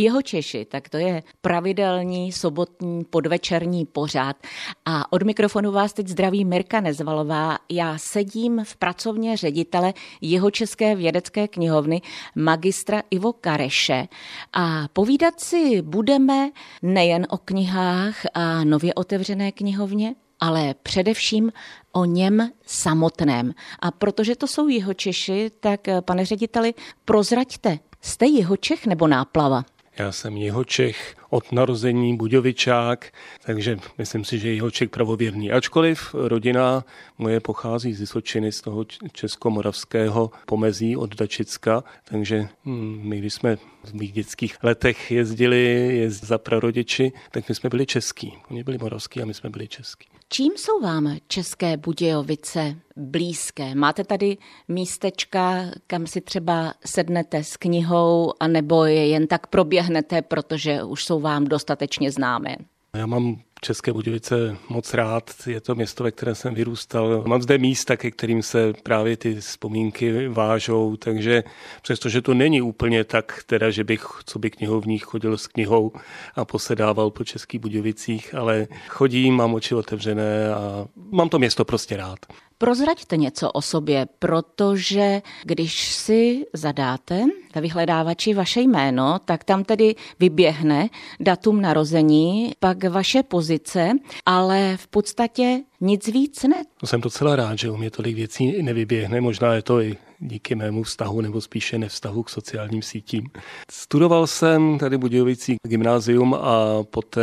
Jeho Češi, tak to je pravidelný sobotní podvečerní pořád. A od mikrofonu vás teď zdraví Mirka Nezvalová. Já sedím v pracovně ředitele Jeho České vědecké knihovny magistra Ivo Kareše a povídat si budeme nejen o knihách a nově otevřené knihovně, ale především o něm samotném. A protože to jsou jeho Češi, tak pane řediteli, prozraďte, jste jeho Čech nebo náplava? Já jsem jeho Čech od narození Budějovičák, takže myslím si, že jeho Čech pravověrný. Ačkoliv rodina moje pochází z Vysočiny, z toho českomoravského pomezí od Dačicka, takže hm, my, když jsme v mých dětských letech jezdili jezd za prarodiči, tak my jsme byli český. Oni byli moravský a my jsme byli český. Čím jsou vám České Budějovice blízké? Máte tady místečka, kam si třeba sednete s knihou, anebo je jen tak proběhnete, protože už jsou vám dostatečně známé? Já mám České Budějovice moc rád. Je to město, ve kterém jsem vyrůstal. Mám zde místa, ke kterým se právě ty vzpomínky vážou, takže přestože to není úplně tak, teda, že bych, co by knihovník chodil s knihou a posedával po Českých Budějovicích, ale chodím, mám oči otevřené a mám to město prostě rád. Prozraďte něco o sobě, protože když si zadáte ve vyhledávači vaše jméno, tak tam tedy vyběhne datum narození, pak vaše pozice, ale v podstatě nic víc ne. To jsem docela rád, že u mě tolik věcí nevyběhne, možná je to i díky mému vztahu nebo spíše nevztahu k sociálním sítím. Studoval jsem tady Budějovicí gymnázium a poté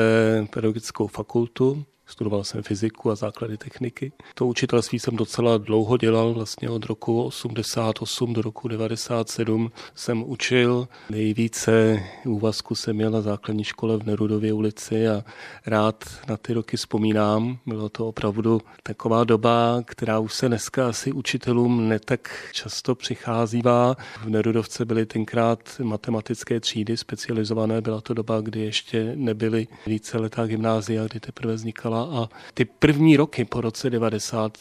pedagogickou fakultu Studoval jsem fyziku a základy techniky. To učitelství jsem docela dlouho dělal, vlastně od roku 88 do roku 97 jsem učil. Nejvíce úvazku jsem měl na základní škole v Nerudově ulici a rád na ty roky vzpomínám. Bylo to opravdu taková doba, která už se dneska asi učitelům netak často přicházívá. V Nerudovce byly tenkrát matematické třídy specializované. Byla to doba, kdy ještě nebyly více letá gymnázia, kdy teprve vznikala škola a ty první roky po roce 90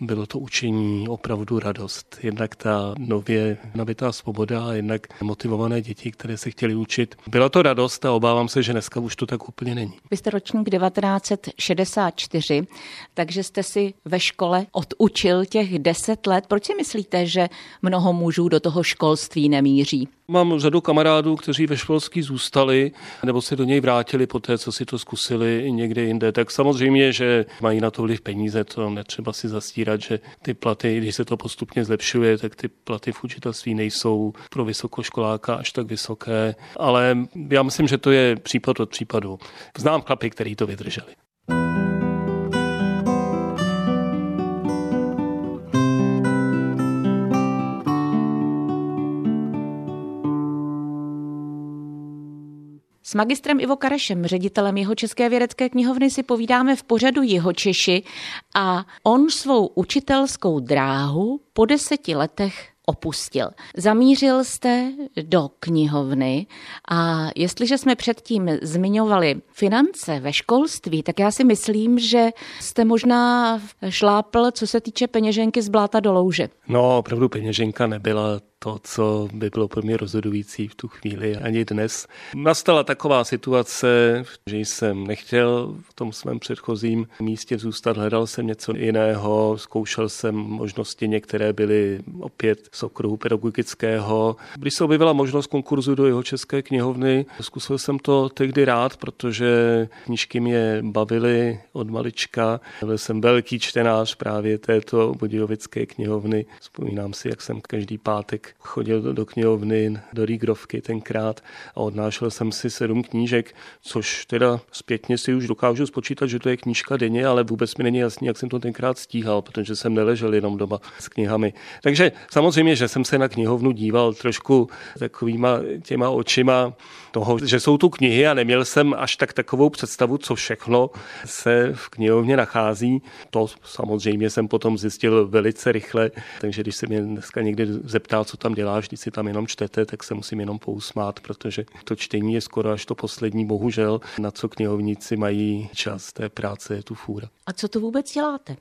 bylo to učení opravdu radost. Jednak ta nově nabitá svoboda a jednak motivované děti, které se chtěli učit. Byla to radost a obávám se, že dneska už to tak úplně není. Vy jste ročník 1964, takže jste si ve škole odučil těch 10 let. Proč si myslíte, že mnoho mužů do toho školství nemíří? Mám řadu kamarádů, kteří ve školství zůstali nebo se do něj vrátili po té, co si to zkusili někde jinde. Tak samozřejmě, že mají na to vliv peníze, to netřeba si zastírat, že ty platy, když se to postupně zlepšuje, tak ty platy v učitelství nejsou pro vysokoškoláka až tak vysoké. Ale já myslím, že to je případ od případu. Znám chlapy, který to vydrželi. S magistrem Ivo Karešem, ředitelem jeho České vědecké knihovny, si povídáme v pořadu Jeho Češi a on svou učitelskou dráhu po deseti letech opustil. Zamířil jste do knihovny a jestliže jsme předtím zmiňovali finance ve školství, tak já si myslím, že jste možná šlápl, co se týče peněženky z bláta do louže. No, opravdu peněženka nebyla to, co by bylo pro mě rozhodující v tu chvíli ani dnes. Nastala taková situace, že jsem nechtěl v tom svém předchozím místě zůstat, hledal jsem něco jiného, zkoušel jsem možnosti, některé byly opět z okruhu pedagogického. Když se objevila možnost konkurzu do jeho české knihovny, zkusil jsem to tehdy rád, protože knížky mě bavily od malička. Byl jsem velký čtenář právě této budějovické knihovny. Vzpomínám si, jak jsem každý pátek chodil do knihovny, do Rígrovky tenkrát a odnášel jsem si sedm knížek, což teda zpětně si už dokážu spočítat, že to je knížka denně, ale vůbec mi není jasný, jak jsem to tenkrát stíhal, protože jsem neležel jenom doma s knihami. Takže samozřejmě, že jsem se na knihovnu díval trošku takovýma těma očima toho, že jsou tu knihy a neměl jsem až tak takovou představu, co všechno se v knihovně nachází. To samozřejmě jsem potom zjistil velice rychle, takže když se mě dneska někdy zeptá, co tam děláš, když si tam jenom čtete, tak se musím jenom pousmát, protože to čtení je skoro až to poslední, bohužel, na co knihovníci mají čas té práce, je tu fůra. A co to vůbec děláte?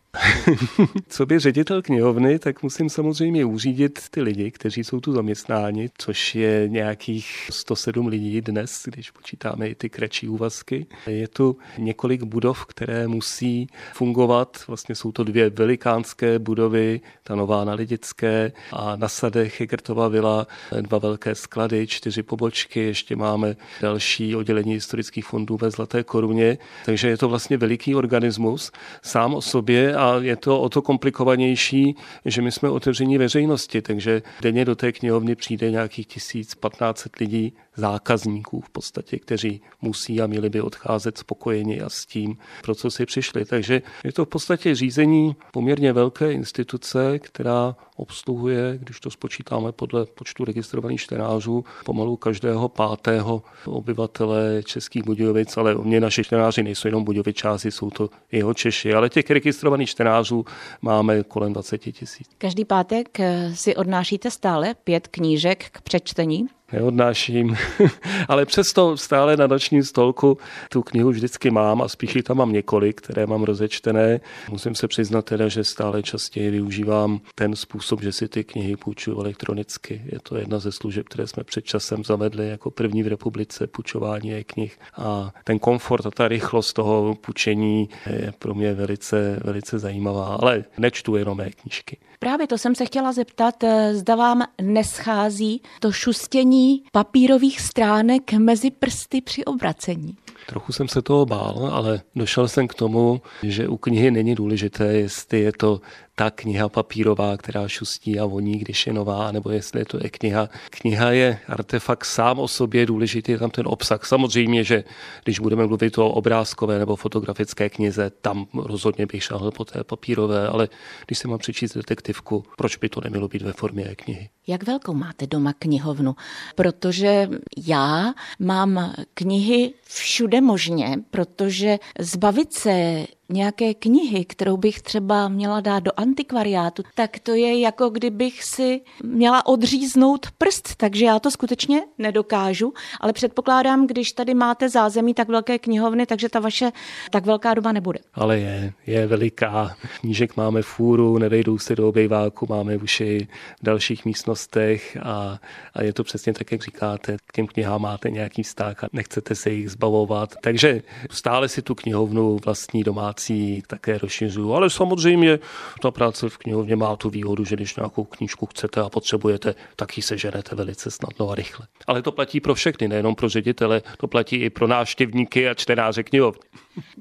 co by ředitel knihovny, tak musím samozřejmě uřídit ty lidi, kteří jsou tu zaměstnáni, což je nějakých 107 lidí dnes, když počítáme i ty kratší úvazky. Je tu několik budov, které musí fungovat. Vlastně jsou to dvě velikánské budovy, ta nová na Lidické a na Sadech je Gertová vila, dva velké sklady, čtyři pobočky, ještě máme další oddělení historických fondů ve Zlaté koruně, takže je to vlastně veliký organismus sám o sobě a je to o to komplikovanější, že my jsme otevření veřejnosti, takže denně do té knihovny přijde nějakých 1000-1500 lidí zákazníků v podstatě, kteří musí a měli by odcházet spokojeni a s tím, pro co si přišli. Takže je to v podstatě řízení poměrně velké instituce, která obsluhuje, když to spočítáme podle počtu registrovaných čtenářů, pomalu každého pátého obyvatele Českých Budějovic, ale mě naši čtenáři nejsou jenom Budějovičáci, jsou to jeho Češi, ale těch registrovaných čtenářů máme kolem 20 tisíc. Každý pátek si odnášíte stále pět knížek k přečtení? Neodnáším, ale přesto stále na nočním stolku tu knihu vždycky mám a spíš tam mám několik, které mám rozečtené. Musím se přiznat teda, že stále častěji využívám ten způsob, že si ty knihy půjčuju elektronicky. Je to jedna ze služeb, které jsme před časem zavedli jako první v republice, půjčování knih a ten komfort a ta rychlost toho půjčení je pro mě velice, velice zajímavá, ale nečtu jenom mé knížky. Právě to jsem se chtěla zeptat, eh, zda vám neschází to šustění papírových stránek mezi prsty při obracení. Trochu jsem se toho bál, ale došel jsem k tomu, že u knihy není důležité, jestli je to ta kniha papírová, která šustí a voní, když je nová, nebo jestli je to je kniha. Kniha je artefakt sám o sobě, důležitý je tam ten obsah. Samozřejmě, že když budeme mluvit o obrázkové nebo fotografické knize, tam rozhodně bych šel po té papírové, ale když se mám přečíst detektivku, proč by to nemělo být ve formě knihy? Jak velkou máte doma knihovnu? Protože já mám knihy všude možně, protože zbavit se nějaké knihy, kterou bych třeba měla dát do antikvariátu, tak to je jako kdybych si měla odříznout prst, takže já to skutečně nedokážu, ale předpokládám, když tady máte zázemí tak velké knihovny, takže ta vaše tak velká doba nebude. Ale je, je veliká. Knížek máme fůru, nevejdou se do obejváku, máme už i v dalších místnostech a, a je to přesně tak, jak říkáte. K těm knihám máte nějaký vztah a nechcete se jich zbavovat. Takže stále si tu knihovnu vlastní domácí prací také rozšiřuju. Ale samozřejmě ta práce v knihovně má tu výhodu, že když nějakou knížku chcete a potřebujete, tak ji seženete velice snadno a rychle. Ale to platí pro všechny, nejenom pro ředitele, to platí i pro návštěvníky a čtenáře knihovny.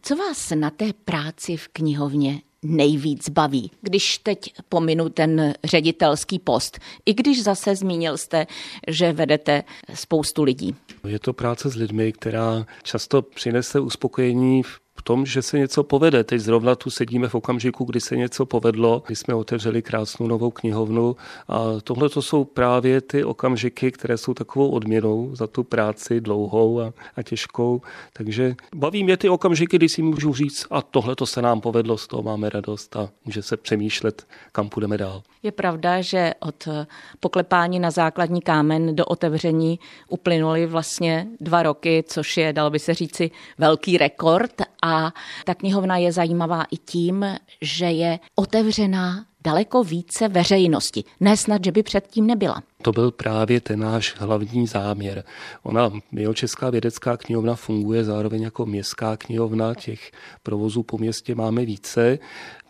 Co vás na té práci v knihovně nejvíc baví, když teď pominu ten ředitelský post, i když zase zmínil jste, že vedete spoustu lidí. Je to práce s lidmi, která často přinese uspokojení v v tom, že se něco povede. Teď zrovna tu sedíme v okamžiku, kdy se něco povedlo, kdy jsme otevřeli krásnou novou knihovnu a tohle to jsou právě ty okamžiky, které jsou takovou odměnou za tu práci dlouhou a, a těžkou. Takže baví mě ty okamžiky, kdy si můžu říct, a tohle to se nám povedlo, z toho máme radost a může se přemýšlet, kam půjdeme dál. Je pravda, že od poklepání na základní kámen do otevření uplynuly vlastně dva roky, což je, dalo by se říci, velký rekord a ta knihovna je zajímavá i tím, že je otevřená daleko více veřejnosti. Ne snad, že by předtím nebyla. To byl právě ten náš hlavní záměr. Ona, Česká vědecká knihovna funguje zároveň jako městská knihovna, těch provozů po městě máme více.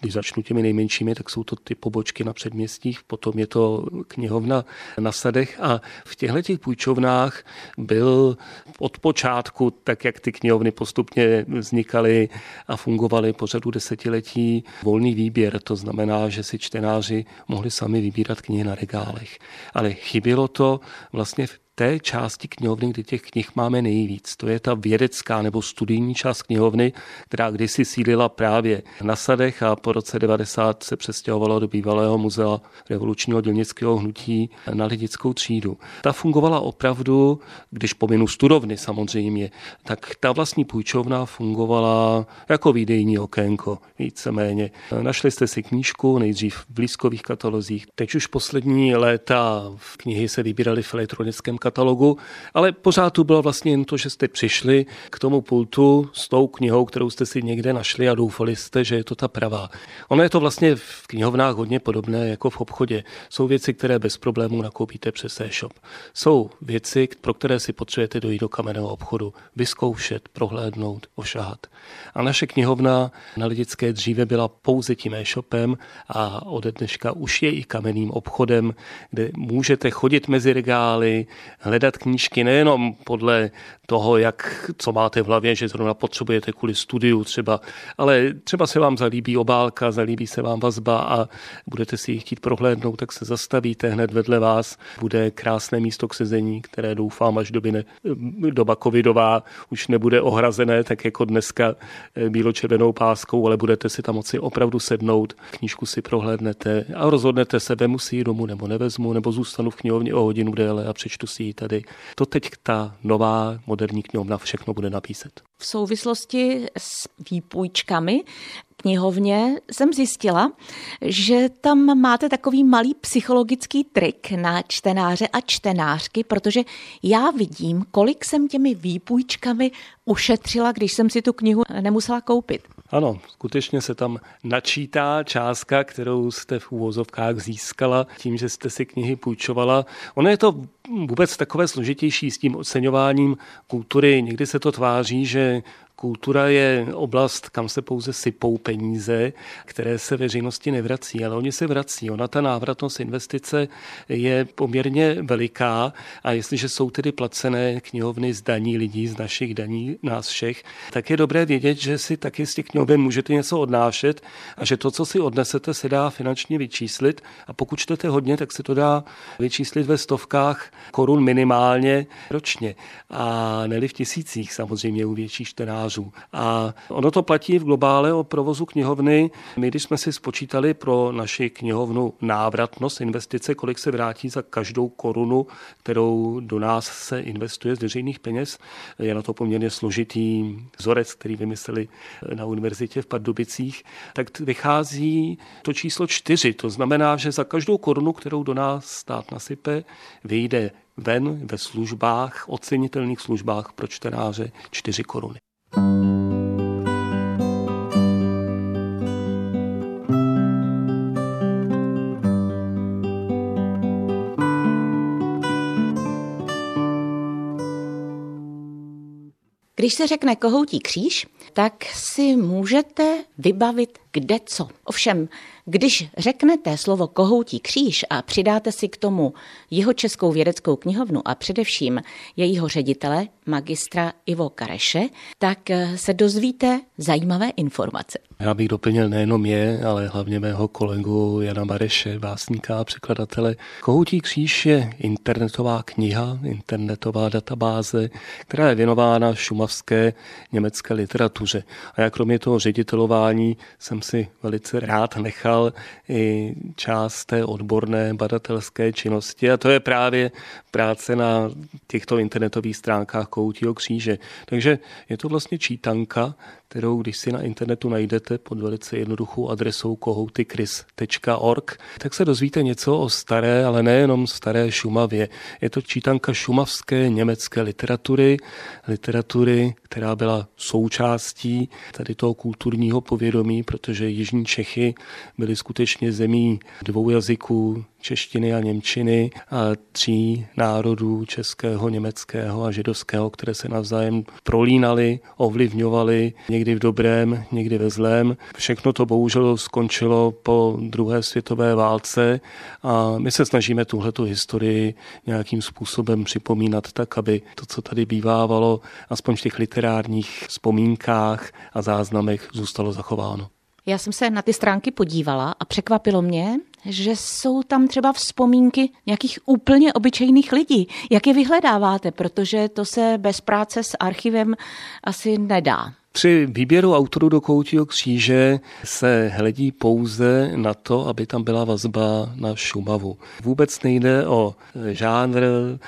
Když začnu těmi nejmenšími, tak jsou to ty pobočky na předměstích, potom je to knihovna na sadech a v těchto těch půjčovnách byl od počátku, tak jak ty knihovny postupně vznikaly a fungovaly po řadu desetiletí, volný výběr. To znamená, že si čtenáři mohli sami vybírat knihy na regálech. Ale chybělo to vlastně v té části knihovny, kde těch knih máme nejvíc. To je ta vědecká nebo studijní část knihovny, která kdysi sílila právě na Sadech a po roce 90 se přestěhovala do bývalého muzea revolučního dělnického hnutí na lidickou třídu. Ta fungovala opravdu, když pominu studovny samozřejmě, tak ta vlastní půjčovna fungovala jako výdejní okénko, víceméně. Našli jste si knížku, nejdřív v blízkových katalozích, teď už poslední léta v knihy se vybíraly v elektronickém katalogu, ale pořád tu bylo vlastně jen to, že jste přišli k tomu pultu s tou knihou, kterou jste si někde našli a doufali jste, že je to ta pravá. Ono je to vlastně v knihovnách hodně podobné jako v obchodě. Jsou věci, které bez problémů nakoupíte přes e-shop. Jsou věci, pro které si potřebujete dojít do kamenného obchodu, vyzkoušet, prohlédnout, ošahat. A naše knihovna na Lidické dříve byla pouze tím e-shopem a ode dneška už je i kamenným obchodem, kde můžete chodit mezi regály, hledat knížky nejenom podle toho, jak, co máte v hlavě, že zrovna potřebujete kvůli studiu třeba, ale třeba se vám zalíbí obálka, zalíbí se vám vazba a budete si ji chtít prohlédnout, tak se zastavíte hned vedle vás. Bude krásné místo k sezení, které doufám, až doby ne, doba covidová už nebude ohrazené, tak jako dneska eh, bíločervenou páskou, ale budete si tam moci opravdu sednout, knížku si prohlédnete a rozhodnete se, vemu si ji domů nebo nevezmu, nebo zůstanu v knihovně o hodinu déle a přečtu si ji tady. To teď ta nová moderní knihovna všechno bude napíset. V souvislosti s výpůjčkami knihovně jsem zjistila, že tam máte takový malý psychologický trik na čtenáře a čtenářky, protože já vidím, kolik jsem těmi výpůjčkami ušetřila, když jsem si tu knihu nemusela koupit. Ano, skutečně se tam načítá částka, kterou jste v úvozovkách získala tím, že jste si knihy půjčovala. Ono je to vůbec takové složitější s tím oceňováním kultury. Někdy se to tváří, že Kultura je oblast, kam se pouze sypou peníze, které se veřejnosti nevrací, ale oni se vrací. Ona ta návratnost investice je poměrně veliká a jestliže jsou tedy placené knihovny z daní lidí, z našich daní, nás všech, tak je dobré vědět, že si taky z těch knihoven můžete něco odnášet a že to, co si odnesete, se dá finančně vyčíslit. A pokud čtete hodně, tak se to dá vyčíslit ve stovkách korun minimálně ročně. A neli v tisících samozřejmě u větších čtenářů čtenářů. A ono to platí v globále o provozu knihovny. My, když jsme si spočítali pro naši knihovnu návratnost investice, kolik se vrátí za každou korunu, kterou do nás se investuje z veřejných peněz, je na to poměrně složitý vzorec, který vymysleli na univerzitě v Pardubicích, tak vychází to číslo čtyři. To znamená, že za každou korunu, kterou do nás stát nasype, vyjde ven ve službách, ocenitelných službách pro čtenáře 4 koruny. Když se řekne kohoutí kříž, tak si můžete vybavit kde co. Ovšem, když řeknete slovo kohoutí kříž a přidáte si k tomu jeho českou vědeckou knihovnu a především jejího ředitele, magistra Ivo Kareše, tak se dozvíte zajímavé informace. Já bych doplnil nejenom je, ale hlavně mého kolegu Jana Bareše, básníka a překladatele. Kohoutí kříž je internetová kniha, internetová databáze, která je věnována šumavské německé literatuře. A já kromě toho ředitelování jsem si velice rád nechal i část té odborné badatelské činnosti a to je právě práce na těchto internetových stránkách Koutího kříže. Takže je to vlastně čítanka, kterou když si na internetu najdete pod velice jednoduchou adresou kohoutykris.org, tak se dozvíte něco o staré, ale nejenom staré Šumavě. Je to čítanka šumavské německé literatury, literatury, která byla součástí tady toho kulturního povědomí, protože Jižní Čechy byly skutečně zemí dvou jazyků, češtiny a němčiny a tří národů českého, německého a židovského, které se navzájem prolínaly, ovlivňovaly, někdy v dobrém, někdy ve zlém. Všechno to bohužel skončilo po druhé světové válce a my se snažíme tuhletu historii nějakým způsobem připomínat tak, aby to, co tady bývávalo, aspoň v těch literárních vzpomínkách a záznamech zůstalo zachováno. Já jsem se na ty stránky podívala a překvapilo mě, že jsou tam třeba vzpomínky nějakých úplně obyčejných lidí. Jak je vyhledáváte? Protože to se bez práce s archivem asi nedá. Při výběru autorů do Koutího kříže se hledí pouze na to, aby tam byla vazba na Šumavu. Vůbec nejde o žánr,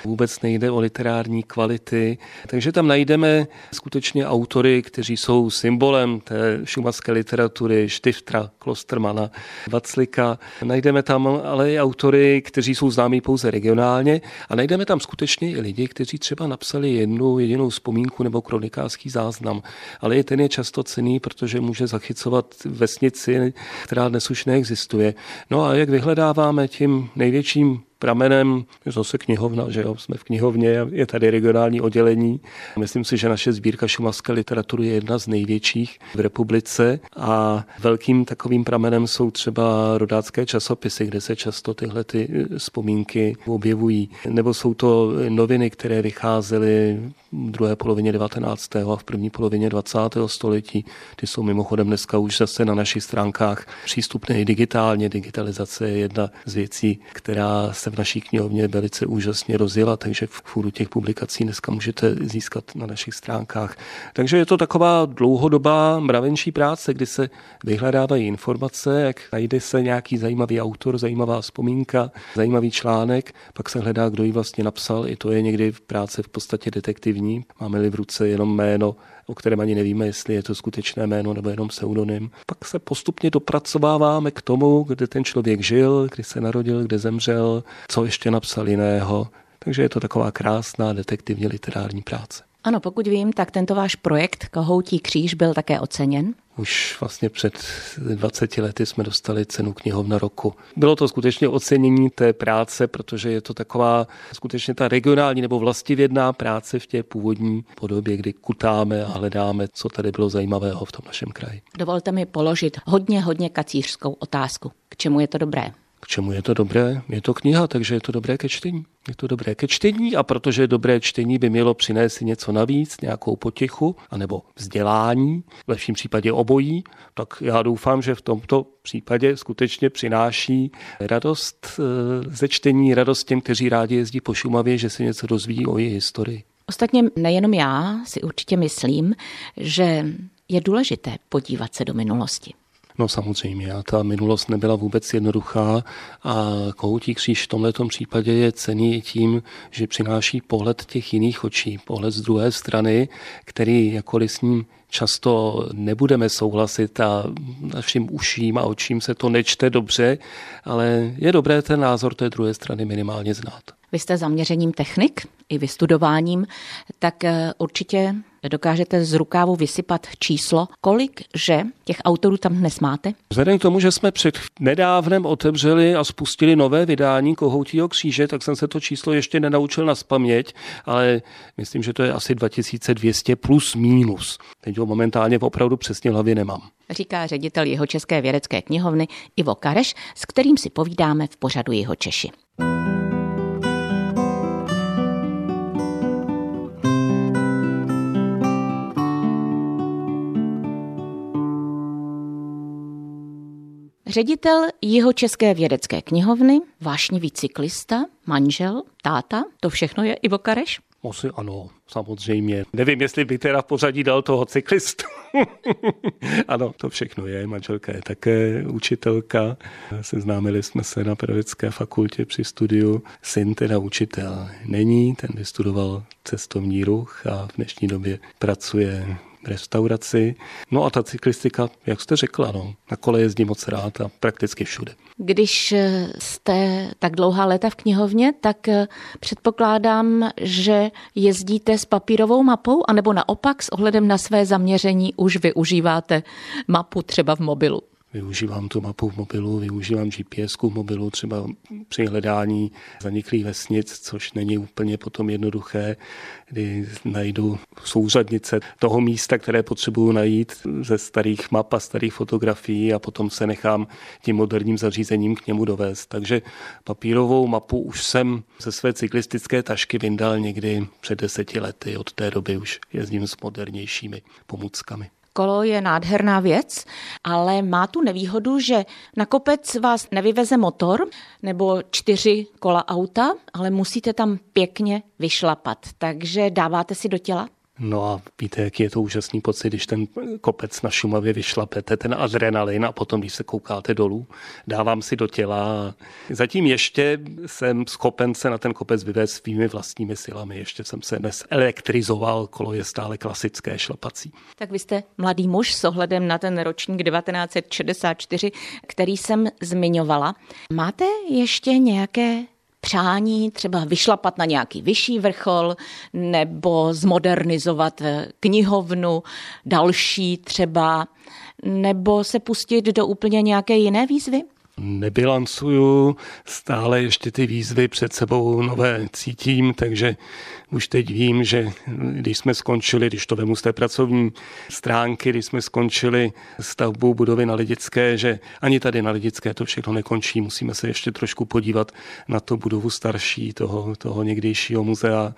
vůbec nejde o literární kvality, takže tam najdeme skutečně autory, kteří jsou symbolem té šumavské literatury, Štiftra, Klostermana, Vaclika. Najdeme tam ale i autory, kteří jsou známí pouze regionálně a najdeme tam skutečně i lidi, kteří třeba napsali jednu jedinou vzpomínku nebo kronikářský záznam. Ale ten je často cený, protože může zachycovat vesnici, která dnes už neexistuje. No a jak vyhledáváme tím největším pramenem zase knihovna, že jo, jsme v knihovně, je tady regionální oddělení. Myslím si, že naše sbírka šumavské literatury je jedna z největších v republice a velkým takovým pramenem jsou třeba rodácké časopisy, kde se často tyhle ty vzpomínky objevují. Nebo jsou to noviny, které vycházely v druhé polovině 19. a v první polovině 20. století. Ty jsou mimochodem dneska už zase na našich stránkách přístupné i digitálně. Digitalizace je jedna z věcí, která se v naší knihovně velice úžasně rozjela, takže v fůru těch publikací dneska můžete získat na našich stránkách. Takže je to taková dlouhodobá mravenčí práce, kdy se vyhledávají informace, jak najde se nějaký zajímavý autor, zajímavá vzpomínka, zajímavý článek, pak se hledá, kdo ji vlastně napsal. I to je někdy v práce v podstatě detektivní. Máme-li v ruce jenom jméno o kterém ani nevíme, jestli je to skutečné jméno nebo jenom pseudonym. Pak se postupně dopracováváme k tomu, kde ten člověk žil, kdy se narodil, kde zemřel, co ještě napsal jiného. Takže je to taková krásná detektivně literární práce. Ano, pokud vím, tak tento váš projekt Kohoutí kříž byl také oceněn. Už vlastně před 20 lety jsme dostali cenu knihovna roku. Bylo to skutečně ocenění té práce, protože je to taková skutečně ta regionální nebo vlastivědná práce v té původní podobě, kdy kutáme a hledáme, co tady bylo zajímavého v tom našem kraji. Dovolte mi položit hodně, hodně kacířskou otázku. K čemu je to dobré? K čemu je to dobré? Je to kniha, takže je to dobré ke čtení. Je to dobré ke čtení a protože dobré čtení by mělo přinést něco navíc, nějakou potěchu, anebo vzdělání, v lepším případě obojí, tak já doufám, že v tomto případě skutečně přináší radost eh, ze čtení, radost těm, kteří rádi jezdí po Šumavě, že se něco dozví o její historii. Ostatně nejenom já si určitě myslím, že je důležité podívat se do minulosti. No samozřejmě, a ta minulost nebyla vůbec jednoduchá a kohoutí kříž v tomto případě je cený tím, že přináší pohled těch jiných očí, pohled z druhé strany, který jakkoliv s ním často nebudeme souhlasit a našim uším a očím se to nečte dobře, ale je dobré ten názor té druhé strany minimálně znát. Vy jste zaměřením technik i vystudováním, tak eh, určitě dokážete z rukávu vysypat číslo, kolik, že těch autorů tam dnes máte? Vzhledem k tomu, že jsme před nedávnem otevřeli a spustili nové vydání Kohoutího kříže, tak jsem se to číslo ještě nenaučil na spaměť, ale myslím, že to je asi 2200 plus minus. Teď ho momentálně opravdu přesně hlavě nemám. Říká ředitel jeho České vědecké knihovny Ivo Kareš, s kterým si povídáme v pořadu jeho Češi. Ředitel jeho České vědecké knihovny, vášnivý cyklista, manžel, táta, to všechno je Ivo Kareš? Asi ano, samozřejmě. Nevím, jestli bych teda v pořadí dal toho cyklistu. ano, to všechno je. Manželka je také učitelka. Seznámili jsme se na pedagogické fakultě při studiu. Syn teda učitel není, ten vystudoval cestovní ruch a v dnešní době pracuje restauraci. No a ta cyklistika, jak jste řekla, no, na kole jezdím moc rád a prakticky všude. Když jste tak dlouhá léta v knihovně, tak eh, předpokládám, že jezdíte s papírovou mapou, anebo naopak s ohledem na své zaměření už využíváte mapu třeba v mobilu. Využívám tu mapu v mobilu, využívám GPS v mobilu třeba při hledání zaniklých vesnic, což není úplně potom jednoduché, kdy najdu souřadnice toho místa, které potřebuju najít ze starých map a starých fotografií a potom se nechám tím moderním zařízením k němu dovést. Takže papírovou mapu už jsem ze své cyklistické tašky vyndal někdy před deseti lety. Od té doby už jezdím s modernějšími pomůckami. Kolo je nádherná věc, ale má tu nevýhodu, že na kopec vás nevyveze motor nebo čtyři kola auta, ale musíte tam pěkně vyšlapat. Takže dáváte si do těla? No a víte, jaký je to úžasný pocit, když ten kopec na Šumavě vyšlapete, ten adrenalin a potom, když se koukáte dolů, dávám si do těla. Zatím ještě jsem schopen se na ten kopec vyvést svými vlastními silami. Ještě jsem se dnes elektrizoval, kolo je stále klasické šlapací. Tak vy jste mladý muž s ohledem na ten ročník 1964, který jsem zmiňovala. Máte ještě nějaké přání třeba vyšlapat na nějaký vyšší vrchol nebo zmodernizovat eh, knihovnu, další třeba, nebo se pustit do úplně nějaké jiné výzvy? nebilancuju, stále ještě ty výzvy před sebou nové cítím, takže už teď vím, že když jsme skončili, když to vemu z té pracovní stránky, když jsme skončili stavbu budovy na Lidické, že ani tady na Lidické to všechno nekončí. Musíme se ještě trošku podívat na to budovu starší, toho, toho někdejšího muzea.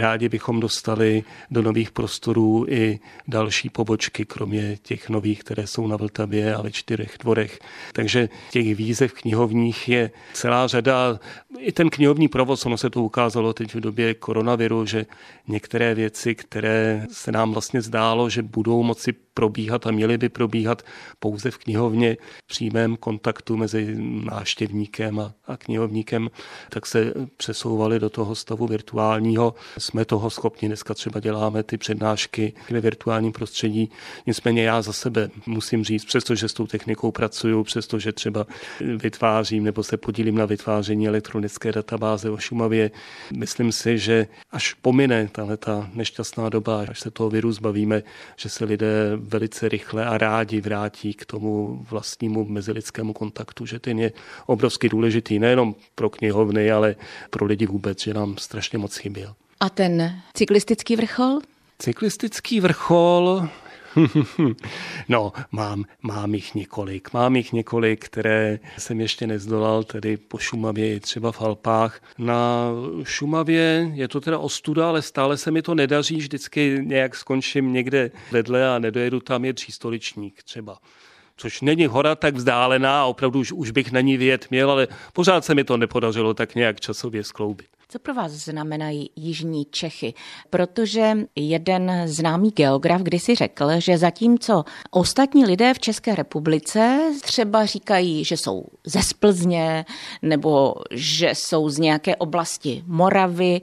Rádi bychom dostali do nových prostorů i další pobočky, kromě těch nových, které jsou na Vltavě a ve čtyřech dvorech. Takže těch výzev knihovních je celá řada. I ten knihovní provoz, ono se to ukázalo teď v době koronaviru, že některé věci, které se nám vlastně zdálo, že budou moci probíhat a měly by probíhat pouze v knihovně v přímém kontaktu mezi návštěvníkem a, a knihovníkem, tak se přesouvali do toho stavu virtuálního. Jsme toho schopni, dneska třeba děláme ty přednášky ve virtuálním prostředí. Nicméně já za sebe musím říct, přestože s tou technikou pracuju, přestože třeba vytvářím nebo se podílím na vytváření elektronické databáze o Šumavě, myslím si, že až pomine tahle ta nešťastná doba, až se toho viru zbavíme, že se lidé velice rychle a rádi vrátí k tomu vlastnímu mezilidskému kontaktu, že ten je obrovsky důležitý nejenom pro knihovny, ale pro lidi vůbec, že nám strašně moc chyběl. A ten cyklistický vrchol? Cyklistický vrchol no, mám, mám jich několik. Mám jich několik, které jsem ještě nezdolal, tedy po Šumavě i třeba v Alpách. Na Šumavě je to teda ostuda, ale stále se mi to nedaří. Vždycky nějak skončím někde vedle a nedojedu tam je třístoličník třeba což není hora tak vzdálená a opravdu už, už bych na ní vyjet měl, ale pořád se mi to nepodařilo tak nějak časově skloubit. Co pro vás znamenají Jižní Čechy? Protože jeden známý geograf kdysi řekl, že zatímco ostatní lidé v České republice třeba říkají, že jsou ze Splzně nebo že jsou z nějaké oblasti Moravy,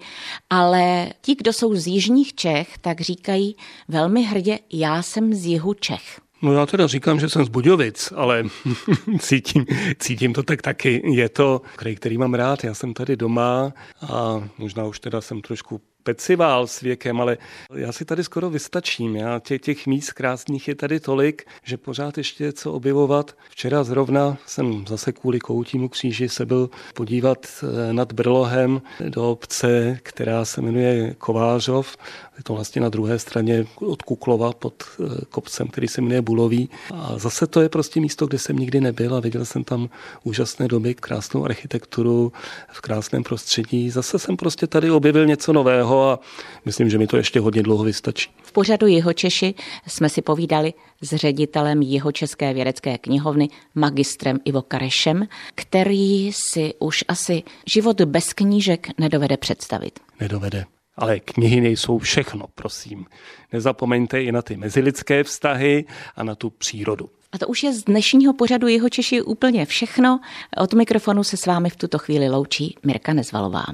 ale ti, kdo jsou z Jižních Čech, tak říkají velmi hrdě, já jsem z jihu Čech. No já teda říkám, že jsem z Budějovic, ale cítím, cítím to tak taky. Je to kraj, který mám rád. Já jsem tady doma a možná už teda jsem trošku pecivál s věkem, ale já si tady skoro vystačím. Já těch, těch míst krásných je tady tolik, že pořád ještě je co objevovat. Včera zrovna jsem zase kvůli koutímu kříži se byl podívat eh, nad Brlohem do obce, která se jmenuje Kovářov. Je to vlastně na druhé straně od Kuklova pod eh, kopcem, který se jmenuje Bulový. A zase to je prostě místo, kde jsem nikdy nebyl a viděl jsem tam úžasné doby, krásnou architekturu v krásném prostředí. Zase jsem prostě tady objevil něco nového a myslím, že mi to ještě hodně dlouho vystačí. V pořadu Jihočeši jsme si povídali s ředitelem Jihočeské vědecké knihovny magistrem Ivo Karešem, který si už asi život bez knížek nedovede představit. Nedovede. Ale knihy nejsou všechno, prosím. Nezapomeňte i na ty mezilidské vztahy a na tu přírodu. A to už je z dnešního pořadu Jeho Češi úplně všechno. Od mikrofonu se s vámi v tuto chvíli loučí Mirka Nezvalová.